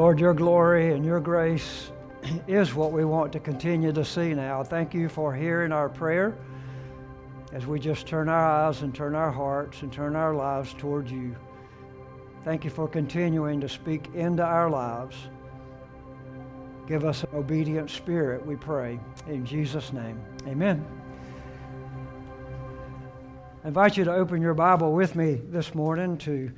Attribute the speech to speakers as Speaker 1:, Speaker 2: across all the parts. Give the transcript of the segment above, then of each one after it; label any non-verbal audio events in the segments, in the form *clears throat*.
Speaker 1: Lord, your glory and your grace *clears throat* is what we want to continue to see now. Thank you for hearing our prayer as we just turn our eyes and turn our hearts and turn our lives toward you. Thank you for continuing to speak into our lives. Give us an obedient spirit, we pray. In Jesus' name, amen. I invite you to open your Bible with me this morning to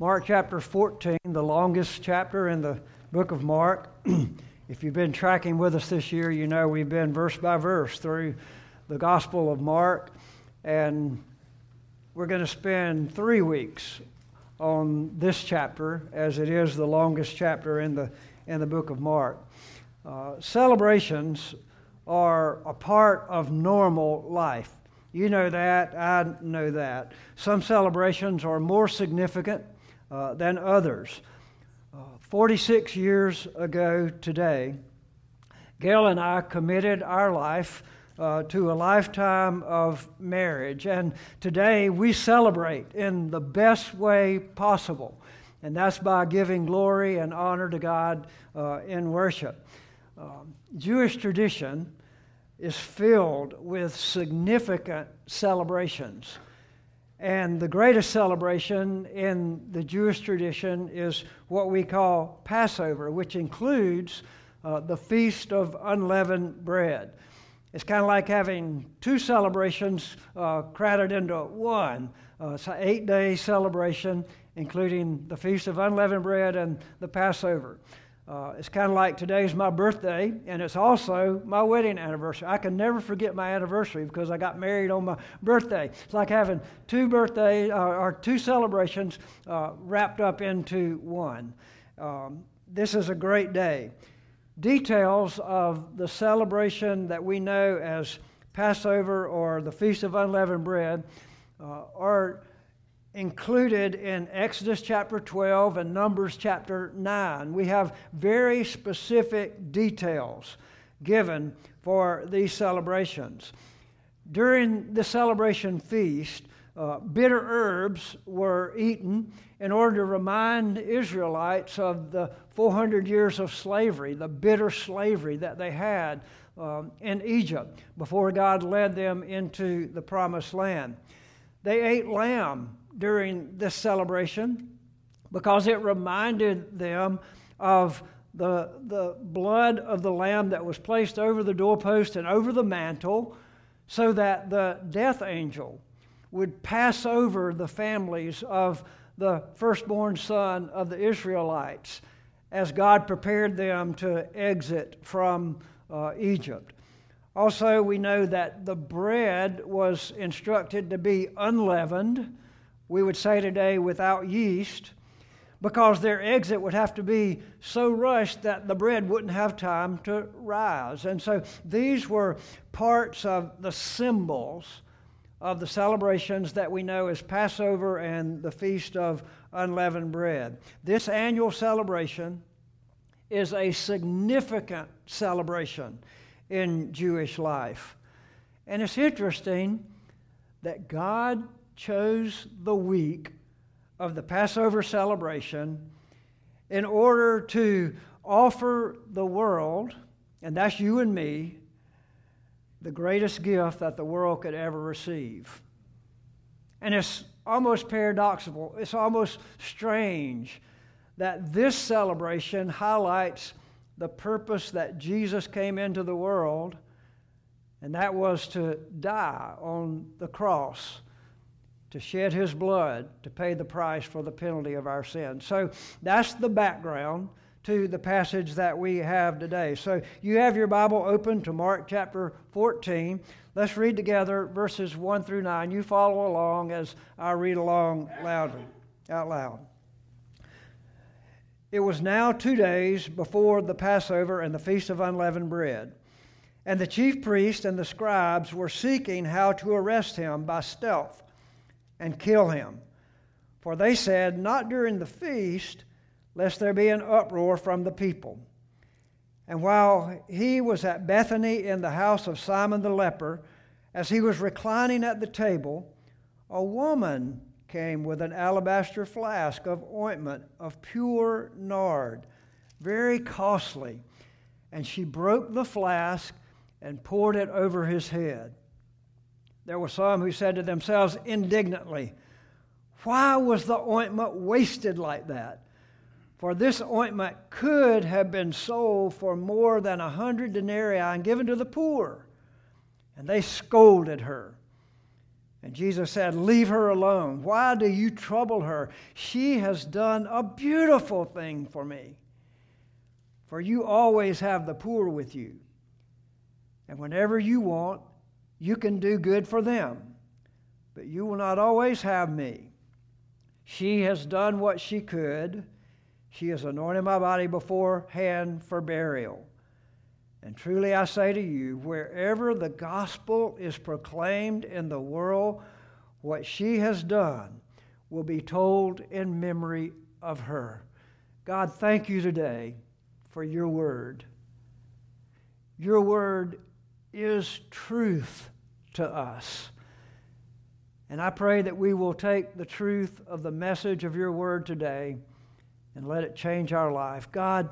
Speaker 1: Mark chapter 14, the longest chapter in the book of Mark. *clears throat* if you've been tracking with us this year, you know we've been verse by verse through the Gospel of Mark. And we're going to spend three weeks on this chapter, as it is the longest chapter in the, in the book of Mark. Uh, celebrations are a part of normal life. You know that, I know that. Some celebrations are more significant uh, than others. Uh, 46 years ago today, Gail and I committed our life uh, to a lifetime of marriage. And today we celebrate in the best way possible. And that's by giving glory and honor to God uh, in worship. Um, Jewish tradition is filled with significant celebrations. And the greatest celebration in the Jewish tradition is what we call Passover, which includes uh, the Feast of Unleavened Bread. It's kind of like having two celebrations uh, crowded into one. Uh, it's an eight day celebration, including the Feast of Unleavened Bread and the Passover. Uh, it's kind of like today's my birthday, and it's also my wedding anniversary. I can never forget my anniversary because I got married on my birthday. It's like having two birthdays uh, or two celebrations uh, wrapped up into one. Um, this is a great day details of the celebration that we know as Passover or the Feast of Unleavened Bread uh, are included in Exodus chapter 12 and Numbers chapter 9. We have very specific details given for these celebrations. During the celebration feast, uh, bitter herbs were eaten in order to remind Israelites of the 400 years of slavery, the bitter slavery that they had um, in Egypt before God led them into the promised land. They ate lamb during this celebration because it reminded them of the, the blood of the lamb that was placed over the doorpost and over the mantle so that the death angel would pass over the families of the firstborn son of the Israelites as God prepared them to exit from uh, Egypt. Also, we know that the bread was instructed to be unleavened, we would say today without yeast, because their exit would have to be so rushed that the bread wouldn't have time to rise. And so these were parts of the symbols of the celebrations that we know as Passover and the Feast of Unleavened Bread. This annual celebration is a significant celebration in Jewish life. And it's interesting that God chose the week of the Passover celebration in order to offer the world, and that's you and me, the greatest gift that the world could ever receive. And it's almost paradoxical, it's almost strange that this celebration highlights the purpose that Jesus came into the world, and that was to die on the cross, to shed his blood, to pay the price for the penalty of our sins. So that's the background to the passage that we have today. So you have your Bible open to Mark chapter 14. Let's read together verses 1 through 9. You follow along as I read along loudly, out loud. It was now two days before the Passover and the Feast of Unleavened Bread. And the chief priests and the scribes were seeking how to arrest him by stealth and kill him. For they said, Not during the feast lest there be an uproar from the people. And while he was at Bethany in the house of Simon the leper, as he was reclining at the table, a woman came with an alabaster flask of ointment of pure nard, very costly. And she broke the flask and poured it over his head. There were some who said to themselves indignantly, Why was the ointment wasted like that? For this ointment could have been sold for more than a hundred denarii and given to the poor. And they scolded her. And Jesus said, Leave her alone. Why do you trouble her? She has done a beautiful thing for me. For you always have the poor with you. And whenever you want, you can do good for them. But you will not always have me. She has done what she could. She has anointed my body beforehand for burial. And truly I say to you, wherever the gospel is proclaimed in the world, what she has done will be told in memory of her. God, thank you today for your word. Your word is truth to us. And I pray that we will take the truth of the message of your word today and let it change our life. God,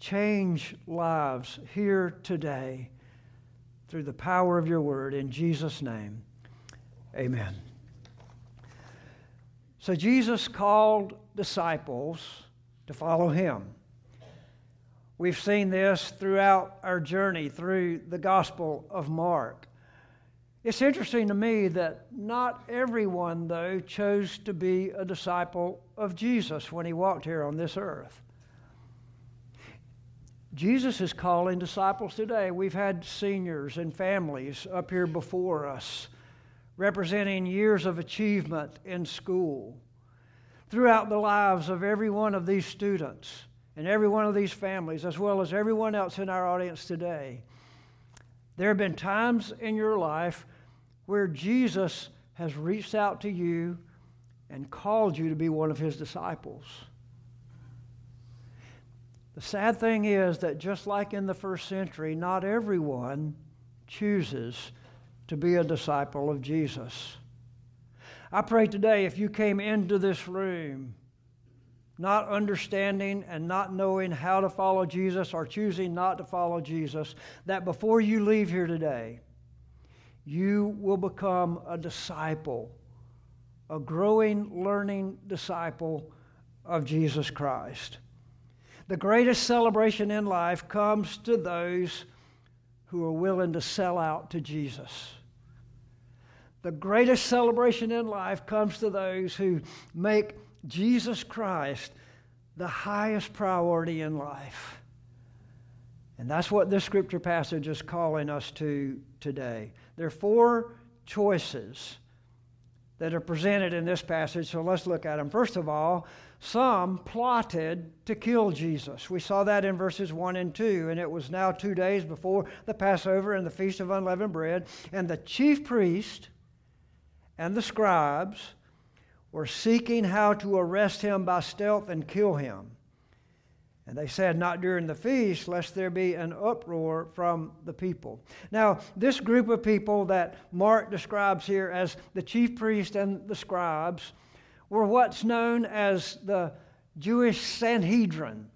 Speaker 1: change lives here today through the power of your word. In Jesus' name, amen. So Jesus called disciples to follow him. We've seen this throughout our journey through the Gospel of Mark. It's interesting to me that not everyone, though, chose to be a disciple of Jesus when he walked here on this earth. Jesus is calling disciples today. We've had seniors and families up here before us representing years of achievement in school. Throughout the lives of every one of these students and every one of these families, as well as everyone else in our audience today, there have been times in your life where Jesus has reached out to you and called you to be one of his disciples. The sad thing is that just like in the first century, not everyone chooses to be a disciple of Jesus. I pray today if you came into this room not understanding and not knowing how to follow Jesus or choosing not to follow Jesus, that before you leave here today, you will become a disciple, a growing, learning disciple of Jesus Christ. The greatest celebration in life comes to those who are willing to sell out to Jesus. The greatest celebration in life comes to those who make Jesus Christ the highest priority in life. And that's what this scripture passage is calling us to today. There are four choices that are presented in this passage, so let's look at them. First of all, some plotted to kill Jesus. We saw that in verses 1 and 2. And it was now two days before the Passover and the Feast of Unleavened Bread. And the chief priest and the scribes were seeking how to arrest him by stealth and kill him. And they said, Not during the feast, lest there be an uproar from the people. Now, this group of people that Mark describes here as the chief priest and the scribes were what's known as the Jewish Sanhedrin.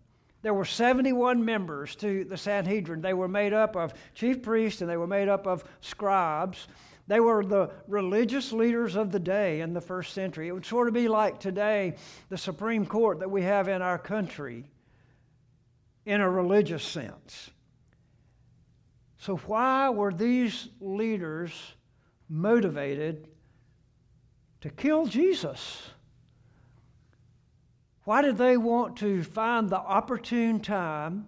Speaker 1: There were 71 members to the Sanhedrin. They were made up of chief priests and they were made up of scribes. They were the religious leaders of the day in the first century. It would sort of be like today the Supreme Court that we have in our country in a religious sense. So, why were these leaders motivated to kill Jesus? Why did they want to find the opportune time?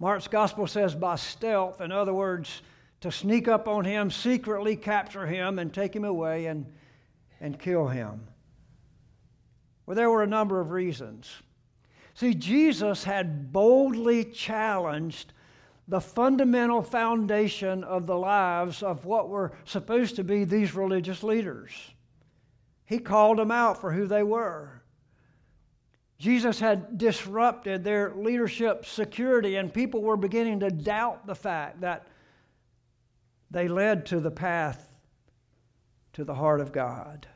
Speaker 1: Mark's gospel says by stealth, in other words, to sneak up on him, secretly capture him, and take him away and, and kill him. Well, there were a number of reasons. See, Jesus had boldly challenged the fundamental foundation of the lives of what were supposed to be these religious leaders. He called them out for who they were. Jesus had disrupted their leadership security, and people were beginning to doubt the fact that they led to the path to the heart of God.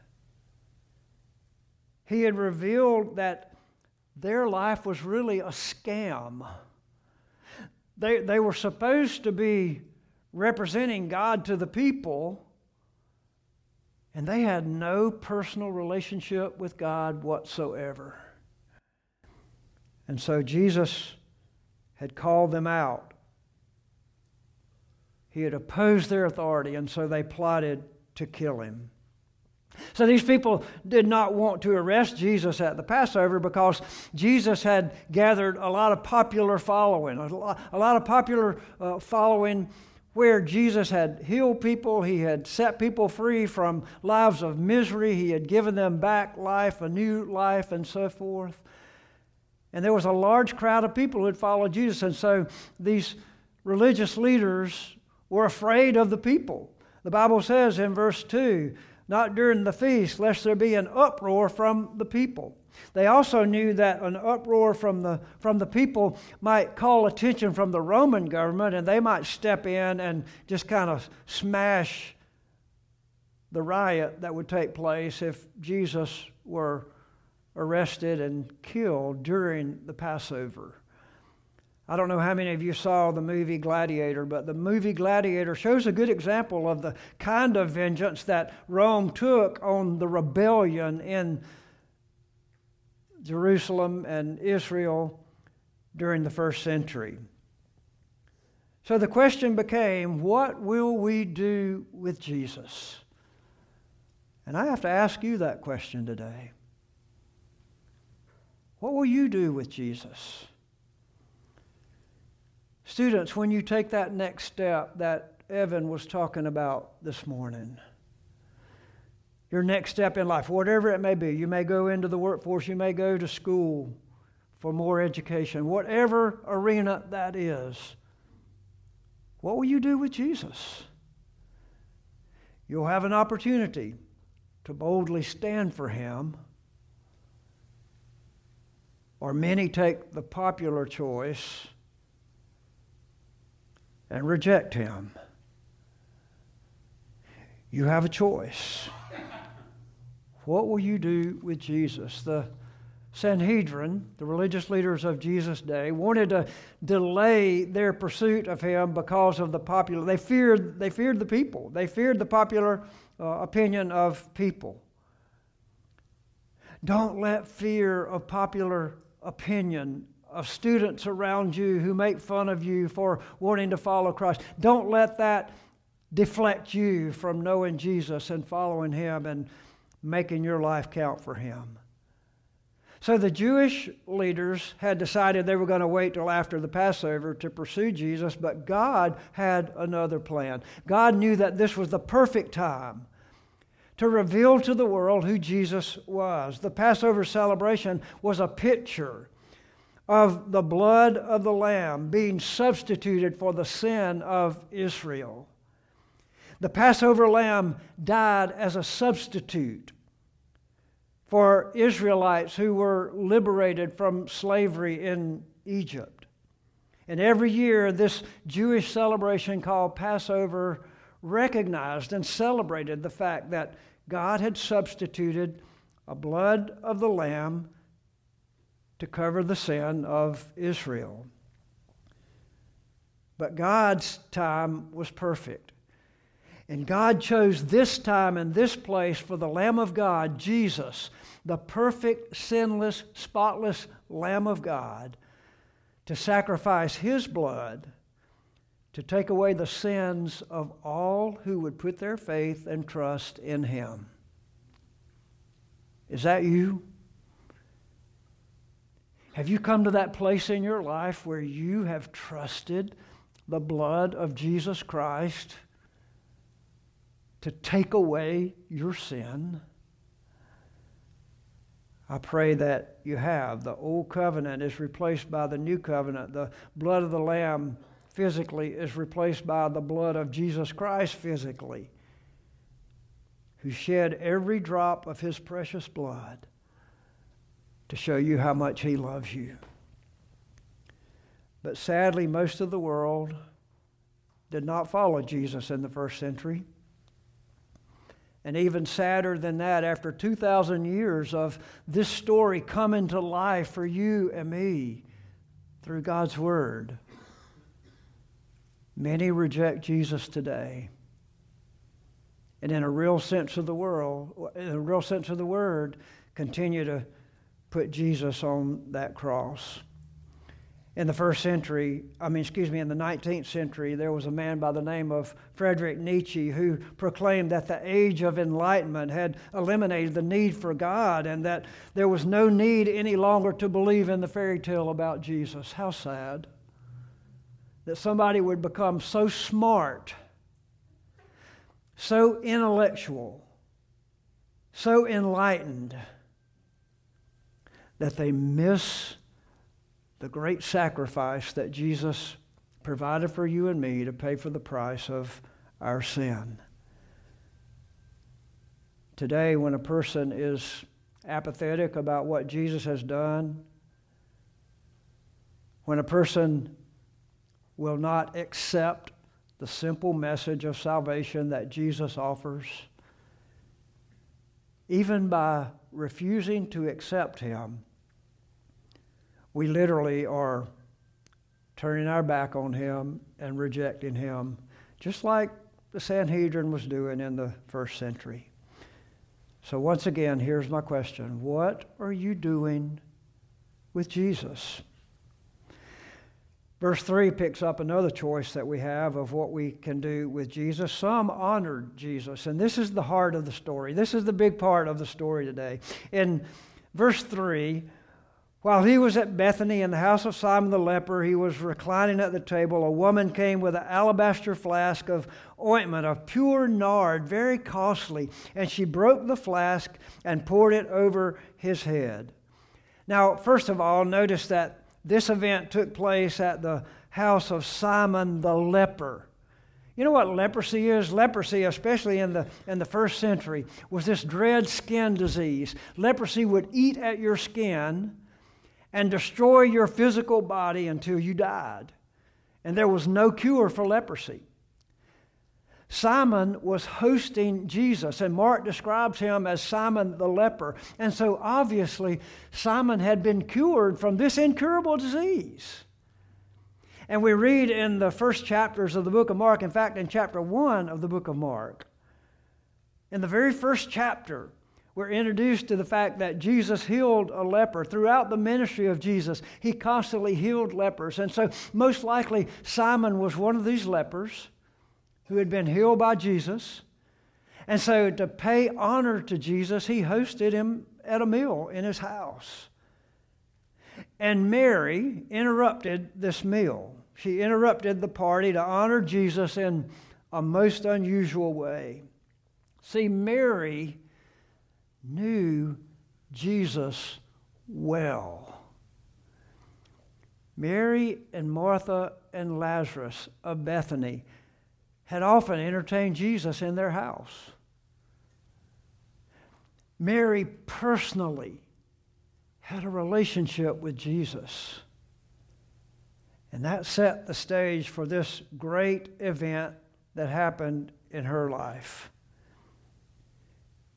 Speaker 1: He had revealed that their life was really a scam. They, they were supposed to be representing God to the people, and they had no personal relationship with God whatsoever. And so Jesus had called them out. He had opposed their authority, and so they plotted to kill him. So these people did not want to arrest Jesus at the Passover because Jesus had gathered a lot of popular following, a lot, a lot of popular uh, following where Jesus had healed people, he had set people free from lives of misery, he had given them back life, a new life, and so forth. And there was a large crowd of people who had followed Jesus, and so these religious leaders were afraid of the people. The Bible says in verse 2 not during the feast, lest there be an uproar from the people. They also knew that an uproar from the, from the people might call attention from the Roman government, and they might step in and just kind of smash the riot that would take place if Jesus were arrested and killed during the Passover. I don't know how many of you saw the movie Gladiator, but the movie Gladiator shows a good example of the kind of vengeance that Rome took on the rebellion in Jerusalem and Israel during the first century. So the question became what will we do with Jesus? And I have to ask you that question today. What will you do with Jesus? Students, when you take that next step that Evan was talking about this morning, your next step in life, whatever it may be, you may go into the workforce, you may go to school for more education, whatever arena that is, what will you do with Jesus? You'll have an opportunity to boldly stand for Him. Or many take the popular choice and reject him. You have a choice. What will you do with Jesus? The Sanhedrin, the religious leaders of Jesus' day, wanted to delay their pursuit of him because of the popular. They feared, they feared the people. They feared the popular uh, opinion of people. Don't let fear of popular opinion of students around you who make fun of you for wanting to follow Christ. Don't let that deflect you from knowing Jesus and following Him and making your life count for Him. So the Jewish leaders had decided they were going to wait till after the Passover to pursue Jesus, but God had another plan. God knew that this was the perfect time to reveal to the world who Jesus was. The Passover celebration was a picture of the blood of the Lamb being substituted for the sin of Israel. The Passover lamb died as a substitute for Israelites who were liberated from slavery in Egypt. And every year, this Jewish celebration called Passover recognized and celebrated the fact that God had substituted a blood of the lamb to cover the sin of Israel. But God's time was perfect. And God chose this time and this place for the Lamb of God, Jesus, the perfect, sinless, spotless Lamb of God, to sacrifice His blood to take away the sins of all who would put their faith and trust in Him. Is that you? Have you come to that place in your life where you have trusted the blood of Jesus Christ to take away your sin? I pray that you have. The old covenant is replaced by the new covenant. The blood of the Lamb physically is replaced by the blood of Jesus Christ physically, who shed every drop of his precious blood to show you how much He loves you. But sadly, most of the world did not follow Jesus in the first century. And even sadder than that, after 2,000 years of this story coming to life for you and me through God's Word, many reject Jesus today. And in a real sense of the world, in a real sense of the word, continue to put Jesus on that cross. In the first century, I mean, excuse me, in the 19th century, there was a man by the name of Frederick Nietzsche who proclaimed that the age of enlightenment had eliminated the need for God and that there was no need any longer to believe in the fairy tale about Jesus. How sad that somebody would become so smart, so intellectual, so enlightened that they miss the great sacrifice that Jesus provided for you and me to pay for the price of our sin. Today, when a person is apathetic about what Jesus has done, when a person will not accept the simple message of salvation that Jesus offers, even by refusing to accept Him, we literally are turning our back on him and rejecting him, just like the Sanhedrin was doing in the first century. So, once again, here's my question What are you doing with Jesus? Verse 3 picks up another choice that we have of what we can do with Jesus. Some honored Jesus, and this is the heart of the story. This is the big part of the story today. In verse 3, while he was at Bethany in the house of Simon the leper, he was reclining at the table. A woman came with an alabaster flask of ointment of pure nard, very costly, and she broke the flask and poured it over his head. Now, first of all, notice that this event took place at the house of Simon the leper. You know what leprosy is? Leprosy, especially in the, in the first century, was this dread skin disease. Leprosy would eat at your skin and destroy your physical body until you died. And there was no cure for leprosy. Simon was hosting Jesus, and Mark describes him as Simon the leper. And so obviously, Simon had been cured from this incurable disease. And we read in the first chapters of the book of Mark, in fact, in chapter 1 of the book of Mark, in the very first chapter, we're introduced to the fact that Jesus healed a leper. Throughout the ministry of Jesus, he constantly healed lepers. And so, most likely, Simon was one of these lepers who had been healed by Jesus. And so, to pay honor to Jesus, he hosted him at a meal in his house. And Mary interrupted this meal. She interrupted the party to honor Jesus in a most unusual way. See, Mary knew Jesus well. Mary and Martha and Lazarus of Bethany had often entertained Jesus in their house. Mary personally had a relationship with Jesus. And that set the stage for this great event that happened in her life.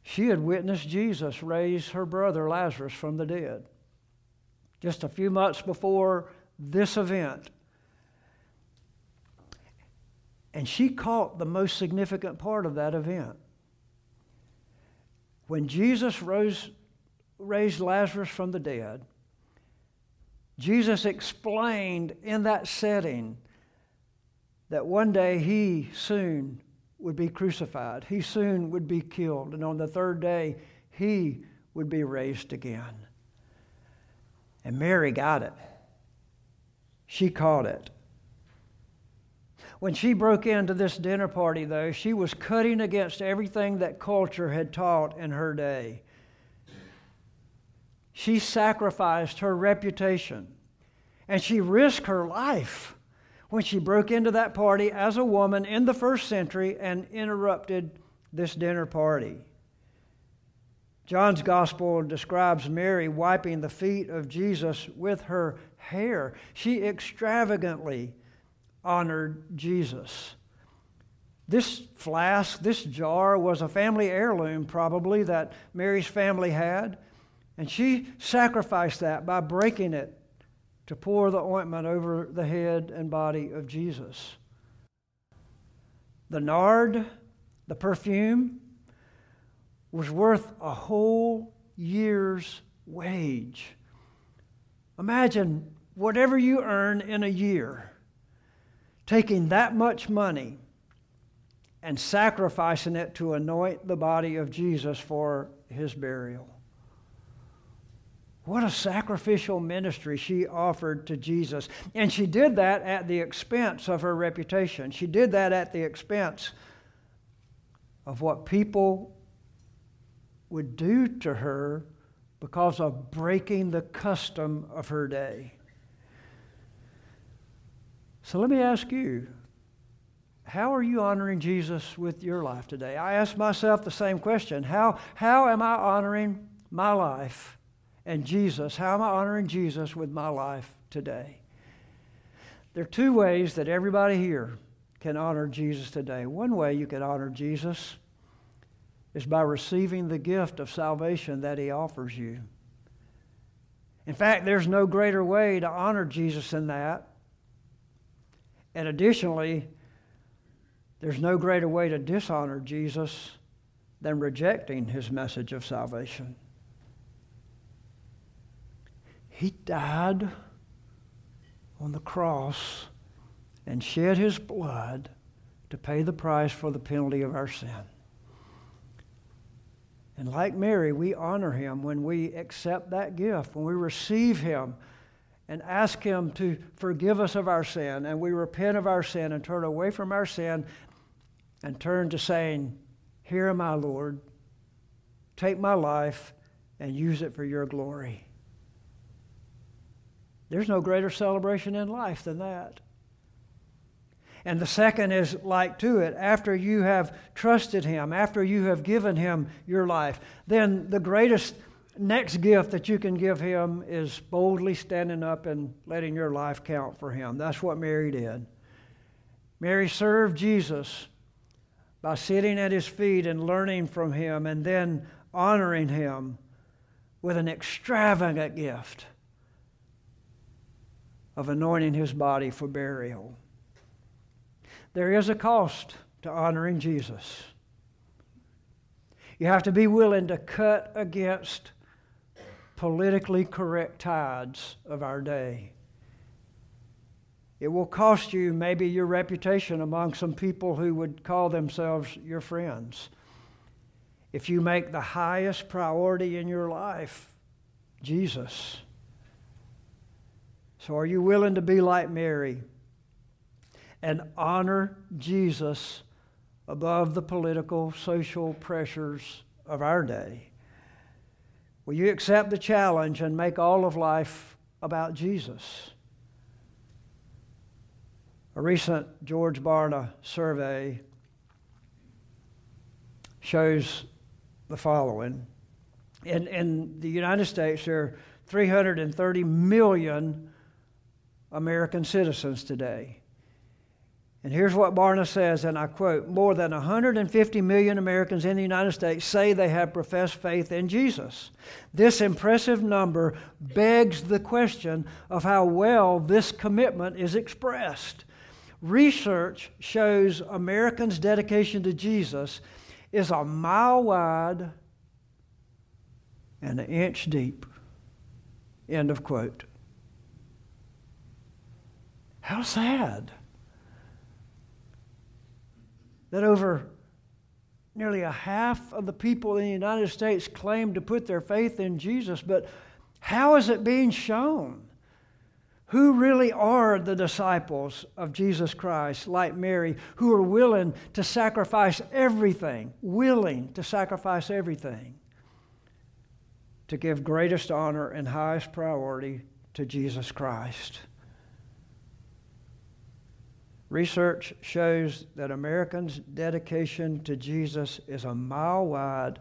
Speaker 1: She had witnessed Jesus raise her brother Lazarus from the dead just a few months before this event. And she caught the most significant part of that event. When Jesus rose, raised Lazarus from the dead, Jesus explained in that setting that one day he soon would be crucified. He soon would be killed. And on the third day, he would be raised again. And Mary got it. She caught it. When she broke into this dinner party, though, she was cutting against everything that culture had taught in her day. She sacrificed her reputation and she risked her life when she broke into that party as a woman in the first century and interrupted this dinner party. John's gospel describes Mary wiping the feet of Jesus with her hair. She extravagantly honored Jesus. This flask, this jar, was a family heirloom, probably, that Mary's family had. And she sacrificed that by breaking it to pour the ointment over the head and body of Jesus. The nard, the perfume, was worth a whole year's wage. Imagine whatever you earn in a year, taking that much money and sacrificing it to anoint the body of Jesus for his burial. What a sacrificial ministry she offered to Jesus. And she did that at the expense of her reputation. She did that at the expense of what people would do to her because of breaking the custom of her day. So let me ask you how are you honoring Jesus with your life today? I ask myself the same question. How, how am I honoring my life and Jesus? How am I honoring Jesus with my life today? There are two ways that everybody here can honor Jesus today. One way you can honor Jesus is by receiving the gift of salvation that he offers you. In fact, there's no greater way to honor Jesus than that. And additionally, there's no greater way to dishonor Jesus than rejecting his message of salvation. He died on the cross and shed his blood to pay the price for the penalty of our sin. And like Mary, we honor him when we accept that gift, when we receive him and ask him to forgive us of our sin, and we repent of our sin and turn away from our sin and turn to saying, Here am I, Lord. Take my life and use it for your glory. There's no greater celebration in life than that. And the second is like to it. After you have trusted Him, after you have given Him your life, then the greatest next gift that you can give Him is boldly standing up and letting your life count for Him. That's what Mary did. Mary served Jesus by sitting at His feet and learning from Him and then honoring Him with an extravagant gift of anointing His body for burial. There is a cost to honoring Jesus. You have to be willing to cut against politically correct tides of our day. It will cost you maybe your reputation among some people who would call themselves your friends. If you make the highest priority in your life Jesus. So, are you willing to be like Mary? and honor Jesus above the political, social pressures of our day? Will you accept the challenge and make all of life about Jesus? A recent George Barna survey shows the following. In, in the United States, there are 330 million American citizens today. And here's what Barna says, and I quote More than 150 million Americans in the United States say they have professed faith in Jesus. This impressive number begs the question of how well this commitment is expressed. Research shows Americans' dedication to Jesus is a mile wide and an inch deep. End of quote. How sad that over nearly a half of the people in the United States claim to put their faith in Jesus, but how is it being shown? Who really are the disciples of Jesus Christ, like Mary, who are willing to sacrifice everything, willing to sacrifice everything to give greatest honor and highest priority to Jesus Christ? Research shows that Americans' dedication to Jesus is a mile wide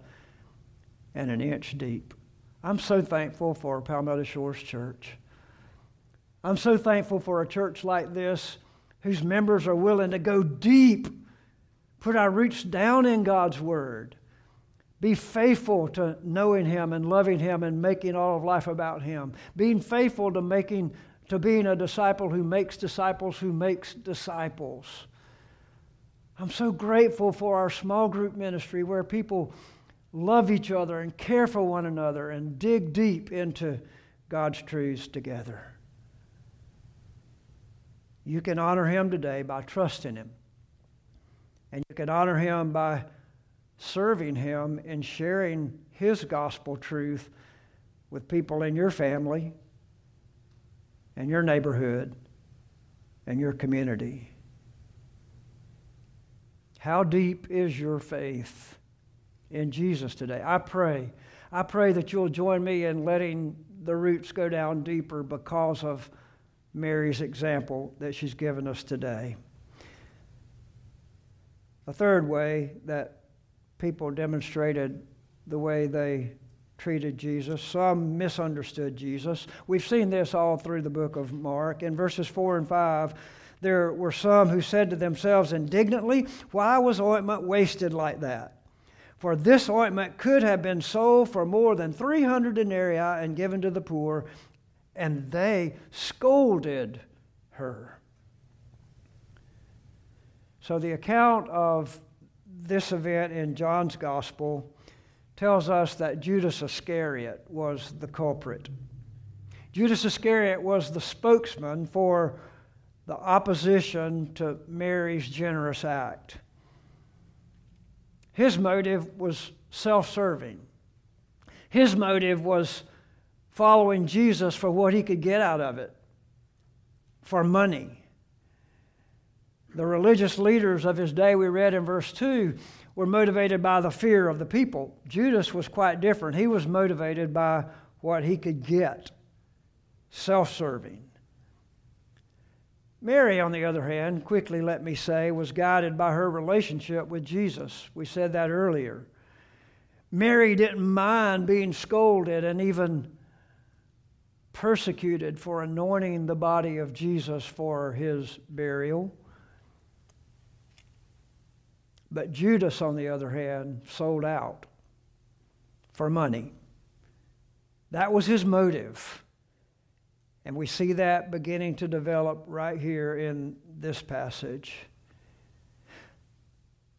Speaker 1: and an inch deep. I'm so thankful for Palmetto Shores Church. I'm so thankful for a church like this whose members are willing to go deep Put our roots down in God's Word. Be faithful to knowing Him and loving Him and making all of life about Him. Being faithful to making to being a disciple who makes disciples who makes disciples. I'm so grateful for our small group ministry where people love each other and care for one another and dig deep into God's truths together. You can honor Him today by trusting Him. And you can honor Him by serving Him and sharing His gospel truth with people in your family and your neighborhood and your community. How deep is your faith in Jesus today? I pray. I pray that you'll join me in letting the roots go down deeper because of Mary's example that she's given us today. A third way that people demonstrated the way they treated Jesus. Some misunderstood Jesus. We've seen this all through the book of Mark. In verses 4 and 5, there were some who said to themselves indignantly, Why was ointment wasted like that? For this ointment could have been sold for more than 300 denarii and given to the poor. And they scolded her. So the account of this event in John's gospel tells us that Judas Iscariot was the culprit. Judas Iscariot was the spokesman for the opposition to Mary's generous act. His motive was self serving. His motive was following Jesus for what he could get out of it, for money. The religious leaders of his day, we read in verse 2, were motivated by the fear of the people. Judas was quite different. He was motivated by what he could get, self serving. Mary, on the other hand, quickly let me say, was guided by her relationship with Jesus. We said that earlier. Mary didn't mind being scolded and even persecuted for anointing the body of Jesus for his burial. But Judas, on the other hand, sold out for money. That was his motive. And we see that beginning to develop right here in this passage.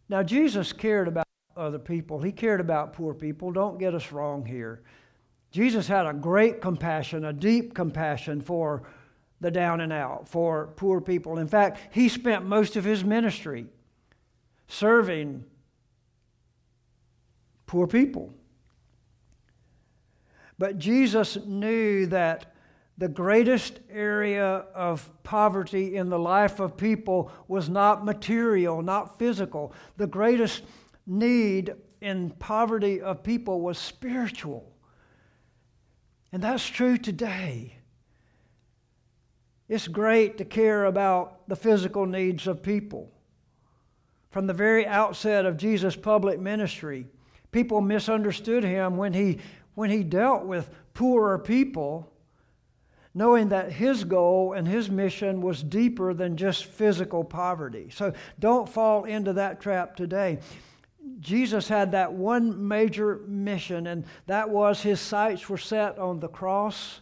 Speaker 1: Now, Jesus cared about other people, he cared about poor people. Don't get us wrong here. Jesus had a great compassion, a deep compassion for the down and out, for poor people. In fact, he spent most of his ministry serving poor people. But Jesus knew that the greatest area of poverty in the life of people was not material, not physical. The greatest need in poverty of people was spiritual. And that's true today. It's great to care about the physical needs of people. From the very outset of Jesus' public ministry, people misunderstood him when he, when he dealt with poorer people, knowing that his goal and his mission was deeper than just physical poverty. So don't fall into that trap today. Jesus had that one major mission, and that was his sights were set on the cross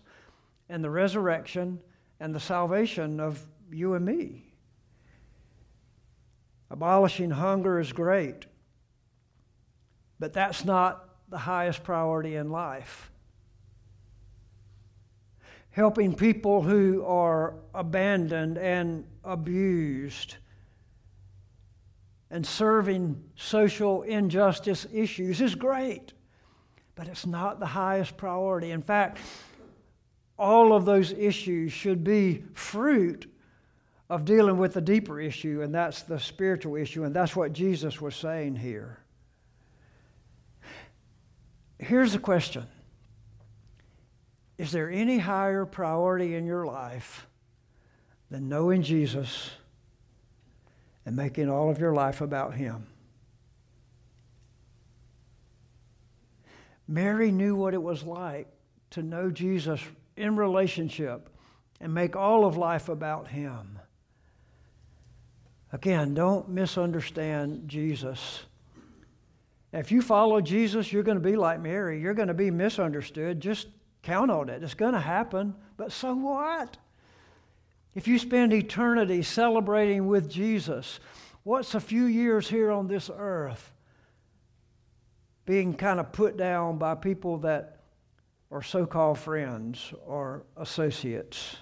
Speaker 1: and the resurrection and the salvation of you and me. Abolishing hunger is great, but that's not the highest priority in life. Helping people who are abandoned and abused and serving social injustice issues is great, but it's not the highest priority. In fact, all of those issues should be fruit of dealing with the deeper issue, and that's the spiritual issue, and that's what Jesus was saying here. Here's the question Is there any higher priority in your life than knowing Jesus and making all of your life about Him? Mary knew what it was like to know Jesus in relationship and make all of life about Him. Again, don't misunderstand Jesus. If you follow Jesus, you're going to be like Mary. You're going to be misunderstood. Just count on it. It's going to happen. But so what? If you spend eternity celebrating with Jesus, what's a few years here on this earth being kind of put down by people that are so called friends or associates?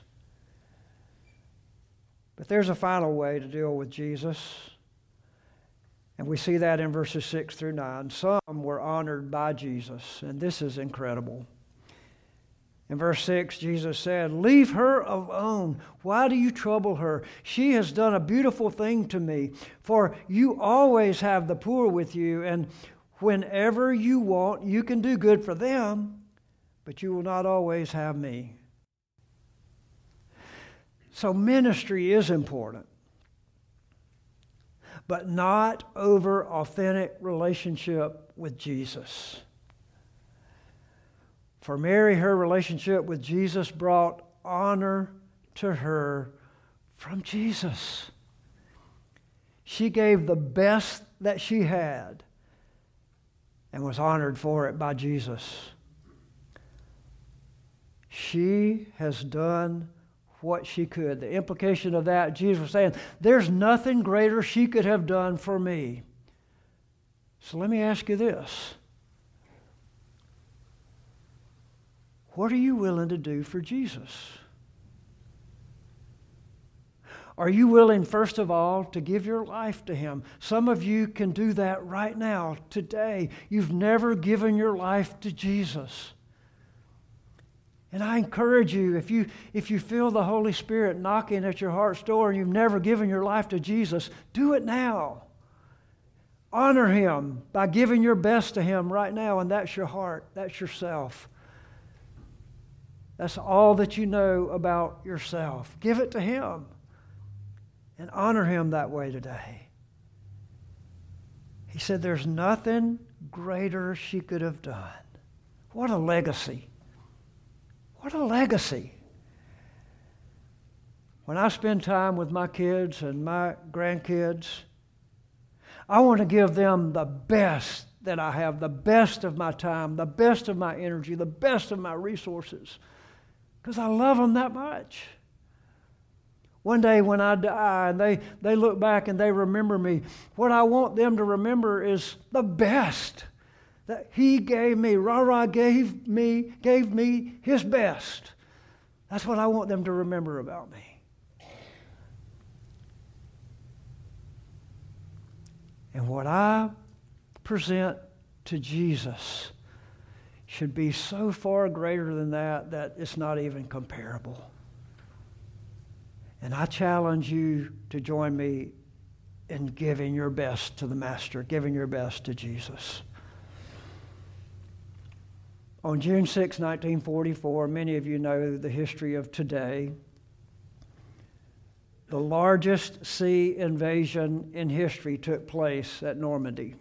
Speaker 1: But there's a final way to deal with Jesus. And we see that in verses 6 through 9. Some were honored by Jesus, and this is incredible. In verse 6, Jesus said, Leave her alone. Why do you trouble her? She has done a beautiful thing to me. For you always have the poor with you, and whenever you want, you can do good for them, but you will not always have me. So, ministry is important, but not over authentic relationship with Jesus. For Mary, her relationship with Jesus brought honor to her from Jesus. She gave the best that she had and was honored for it by Jesus. She has done what she could. The implication of that, Jesus was saying, There's nothing greater she could have done for me. So let me ask you this What are you willing to do for Jesus? Are you willing, first of all, to give your life to Him? Some of you can do that right now, today. You've never given your life to Jesus. And I encourage you, if you, if you feel the Holy Spirit knocking at your heart's door and you've never given your life to Jesus, do it now. Honor Him by giving your best to Him right now, and that's your heart, that's yourself. That's all that you know about yourself. Give it to Him and honor Him that way today. He said, There's nothing greater she could have done. What a legacy. What a legacy. When I spend time with my kids and my grandkids, I want to give them the best that I have, the best of my time, the best of my energy, the best of my resources, because I love them that much. One day when I die and they, they look back and they remember me, what I want them to remember is the best that he gave me. Rara gave me, gave me his best. That's what I want them to remember about me. And what I present to Jesus should be so far greater than that that it's not even comparable. And I challenge you to join me in giving your best to the Master, giving your best to Jesus. On June 6, 1944, many of you know the history of today. The largest sea invasion in history took place at Normandy.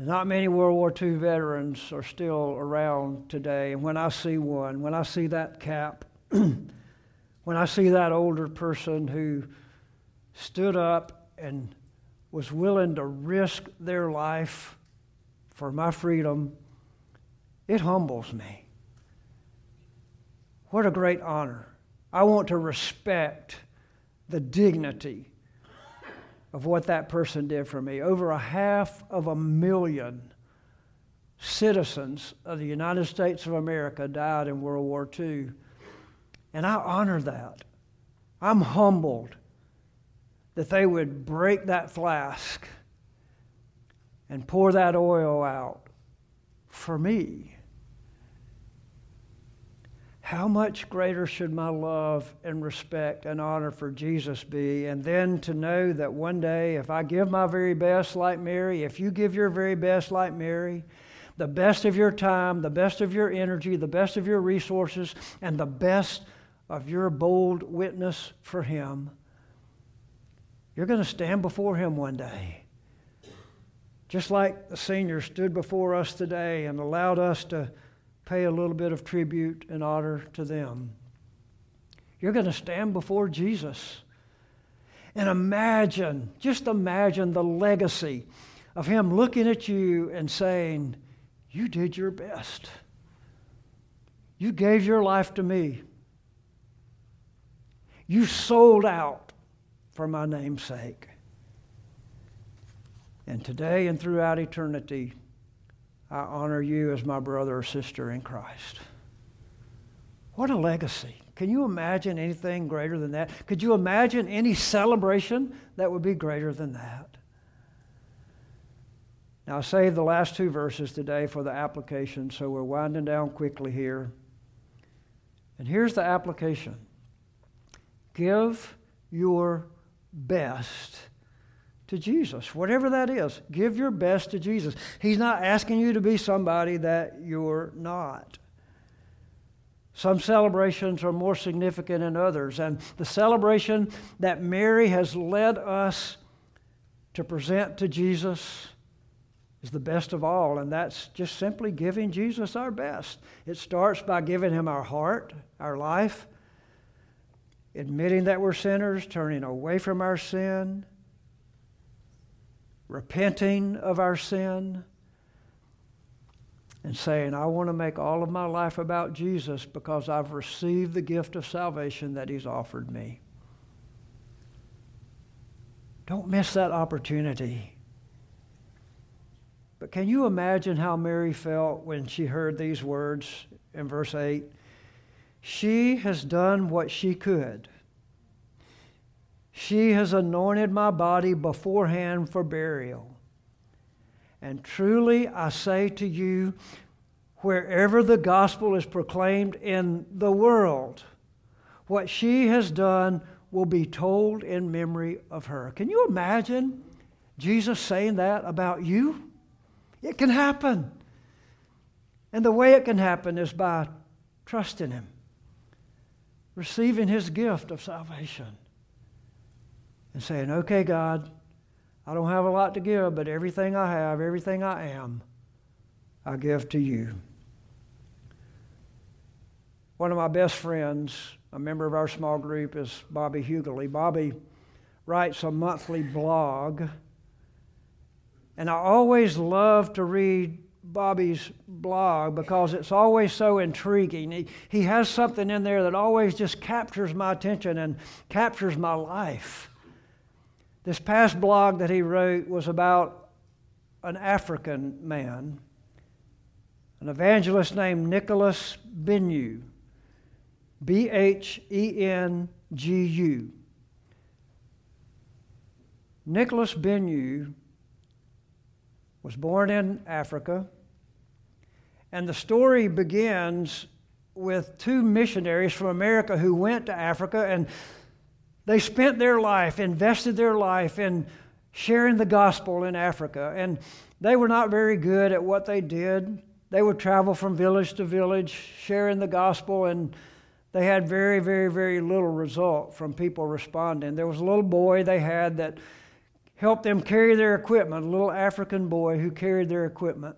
Speaker 1: Not many World War II veterans are still around today. And when I see one, when I see that cap, *clears throat* when I see that older person who stood up and was willing to risk their life for my freedom, it humbles me. What a great honor. I want to respect the dignity of what that person did for me. Over a half of a million citizens of the United States of America died in World War II. And I honor that. I'm humbled that they would break that flask and pour that oil out for me. How much greater should my love and respect and honor for Jesus be? And then to know that one day, if I give my very best like Mary, if you give your very best like Mary, the best of your time, the best of your energy, the best of your resources, and the best of your bold witness for Him, you're going to stand before Him one day. Just like the seniors stood before us today and allowed us to pay a little bit of tribute and honor to them. You're going to stand before Jesus And imagine, just imagine the legacy of him looking at you and saying, You did your best. You gave your life to me. You sold out for my name's sake. And today and throughout eternity, I honor you as my brother or sister in Christ. What a legacy. Can you imagine anything greater than that? Could you imagine any celebration that would be greater than that? Now, I saved the last two verses today for the application, so we're winding down quickly here. And here's the application Give your best to Jesus, whatever that is. Give your best to Jesus. He's not asking you to be somebody that you're not. Some celebrations are more significant than others. And the celebration that Mary has led us to present to Jesus is the best of all, and that's just simply giving Jesus our best. It starts by giving Him our heart, our life, admitting that we're sinners, turning away from our sin, repenting of our sin and saying, I want to make all of my life about Jesus because I've received the gift of salvation that He's offered me. Don't miss that opportunity. But can you imagine how Mary felt when she heard these words in verse 8? She has done what she could. She has anointed my body beforehand for burial. And truly I say to you, wherever the gospel is proclaimed in the world, what she has done will be told in memory of her. Can you imagine Jesus saying that about you? It can happen. And the way it can happen is by trusting Him, receiving His gift of salvation, and saying, Okay, God, I don't have a lot to give, but everything I have, everything I am, I give to you. One of my best friends, a member of our small group, is Bobby Hughley. Bobby writes a monthly blog, and I always love to read Bobby's blog because it's always so intriguing. He, he has something in there that always just captures my attention and captures my life. This past blog that he wrote was about an African man, an evangelist named Nicholas Bhengu, B H E N G U. Nicholas Bhengu was born in Africa, and the story begins with two missionaries from America who went to Africa and they spent their life, invested their life in sharing the gospel in Africa. And they were not very good at what they did. They would travel from village to village sharing the gospel, and they had very, very, very little result from people responding. There was a little boy they had that helped them carry their equipment, a little African boy who carried their equipment.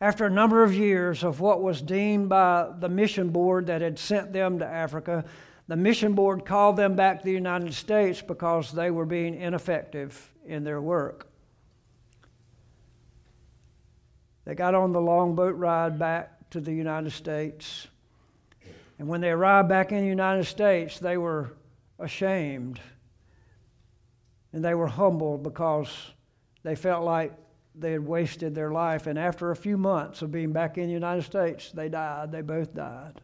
Speaker 1: After a number of years of what was deemed by the mission board that had sent them to Africa, the mission board called them back to the United States because they were being ineffective in their work. They got on the long boat ride back to the United States. And when they arrived back in the United States, they were ashamed. And they were humbled because they felt like they had wasted their life. And after a few months of being back in the United States, they died. They both died.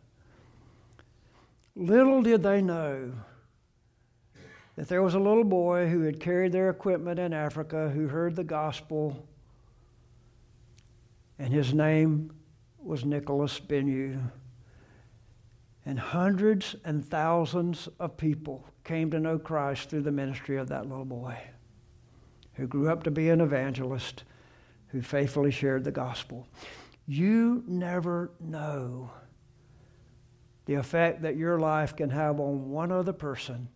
Speaker 1: Little did they know that there was a little boy who had carried their equipment in Africa who heard the gospel, and his name was Nicholas Bhengu. And hundreds and thousands of people came to know Christ through the ministry of that little boy who grew up to be an evangelist who faithfully shared the gospel. You never know the effect that your life can have on one other person.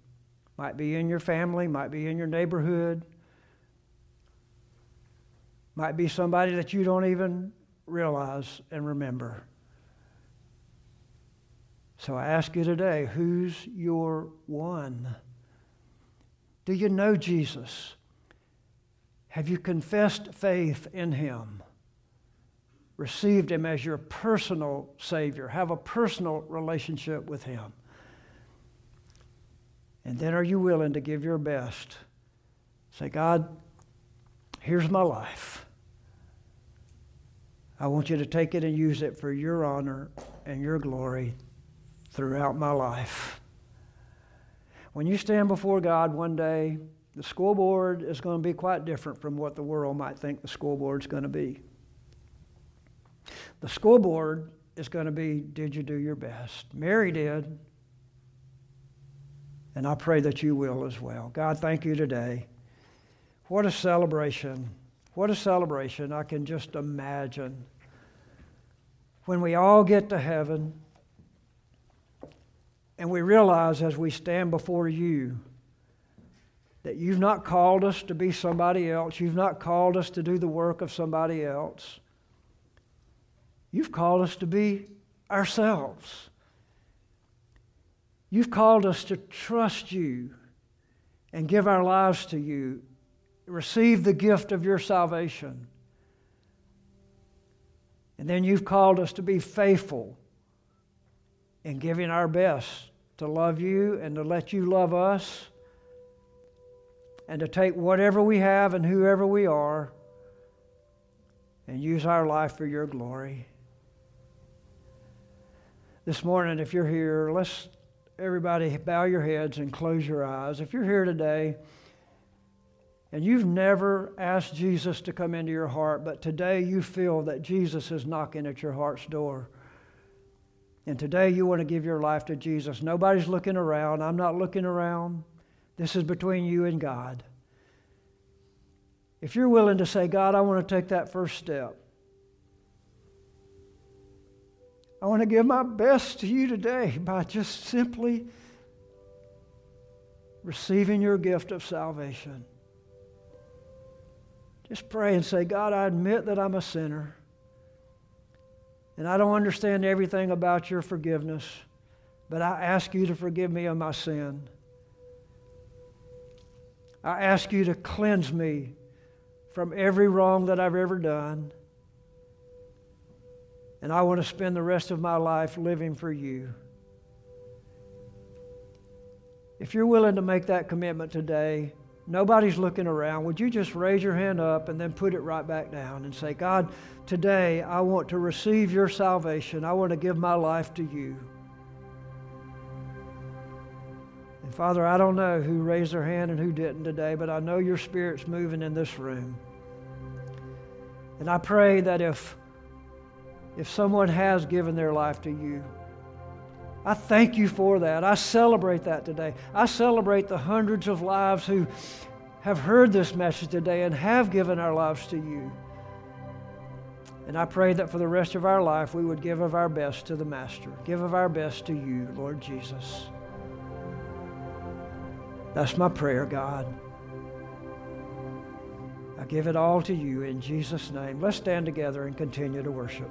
Speaker 1: Might be in your family, might be in your neighborhood, might be somebody that you don't even realize and remember. So I ask you today who's your one? Do you know Jesus? Have you confessed faith in him? Received him as your personal Savior? Have a personal relationship with him? And then are you willing to give your best? Say, God, here's my life. I want you to take it and use it for your honor and your glory throughout my life. When you stand before God one day, the school board is going to be quite different from what the world might think the school board is going to be. The school board is going to be Did you do your best? Mary did. And I pray that you will as well. God, thank you today. What a celebration. What a celebration. I can just imagine when we all get to heaven and we realize as we stand before you that you've not called us to be somebody else, you've not called us to do the work of somebody else. You've called us to be ourselves. You've called us to trust you and give our lives to you, receive the gift of your salvation. And then you've called us to be faithful in giving our best to love you and to let you love us and to take whatever we have and whoever we are and use our life for your glory. This morning, if you're here, let's everybody bow your heads and close your eyes. If you're here today, and you've never asked Jesus to come into your heart, but today you feel that Jesus is knocking at your heart's door. And today you want to give your life to Jesus. Nobody's looking around. I'm not looking around. This is between you and God. If you're willing to say, God, I want to take that first step, I want to give my best to you today by just simply receiving your gift of salvation. Just pray and say, God, I admit that I'm a sinner. And I don't understand everything about your forgiveness, but I ask you to forgive me of my sin. I ask you to cleanse me from every wrong that I've ever done. And I want to spend the rest of my life living for you. If you're willing to make that commitment today, Nobody's looking around. Would you just raise your hand up and then put it right back down and say, God, today I want to receive your salvation. I want to give my life to you. And Father, I don't know who raised their hand and who didn't today, but I know your Spirit's moving in this room. And I pray that if, if someone has given their life to you, I thank you for that. I celebrate that today. I celebrate the hundreds of lives who have heard this message today and have given our lives to you. And I pray that for the rest of our life we would give of our best to the Master, give of our best to you, Lord Jesus. That's my prayer, God. I give it all to you in Jesus' name. Let's stand together and continue to worship.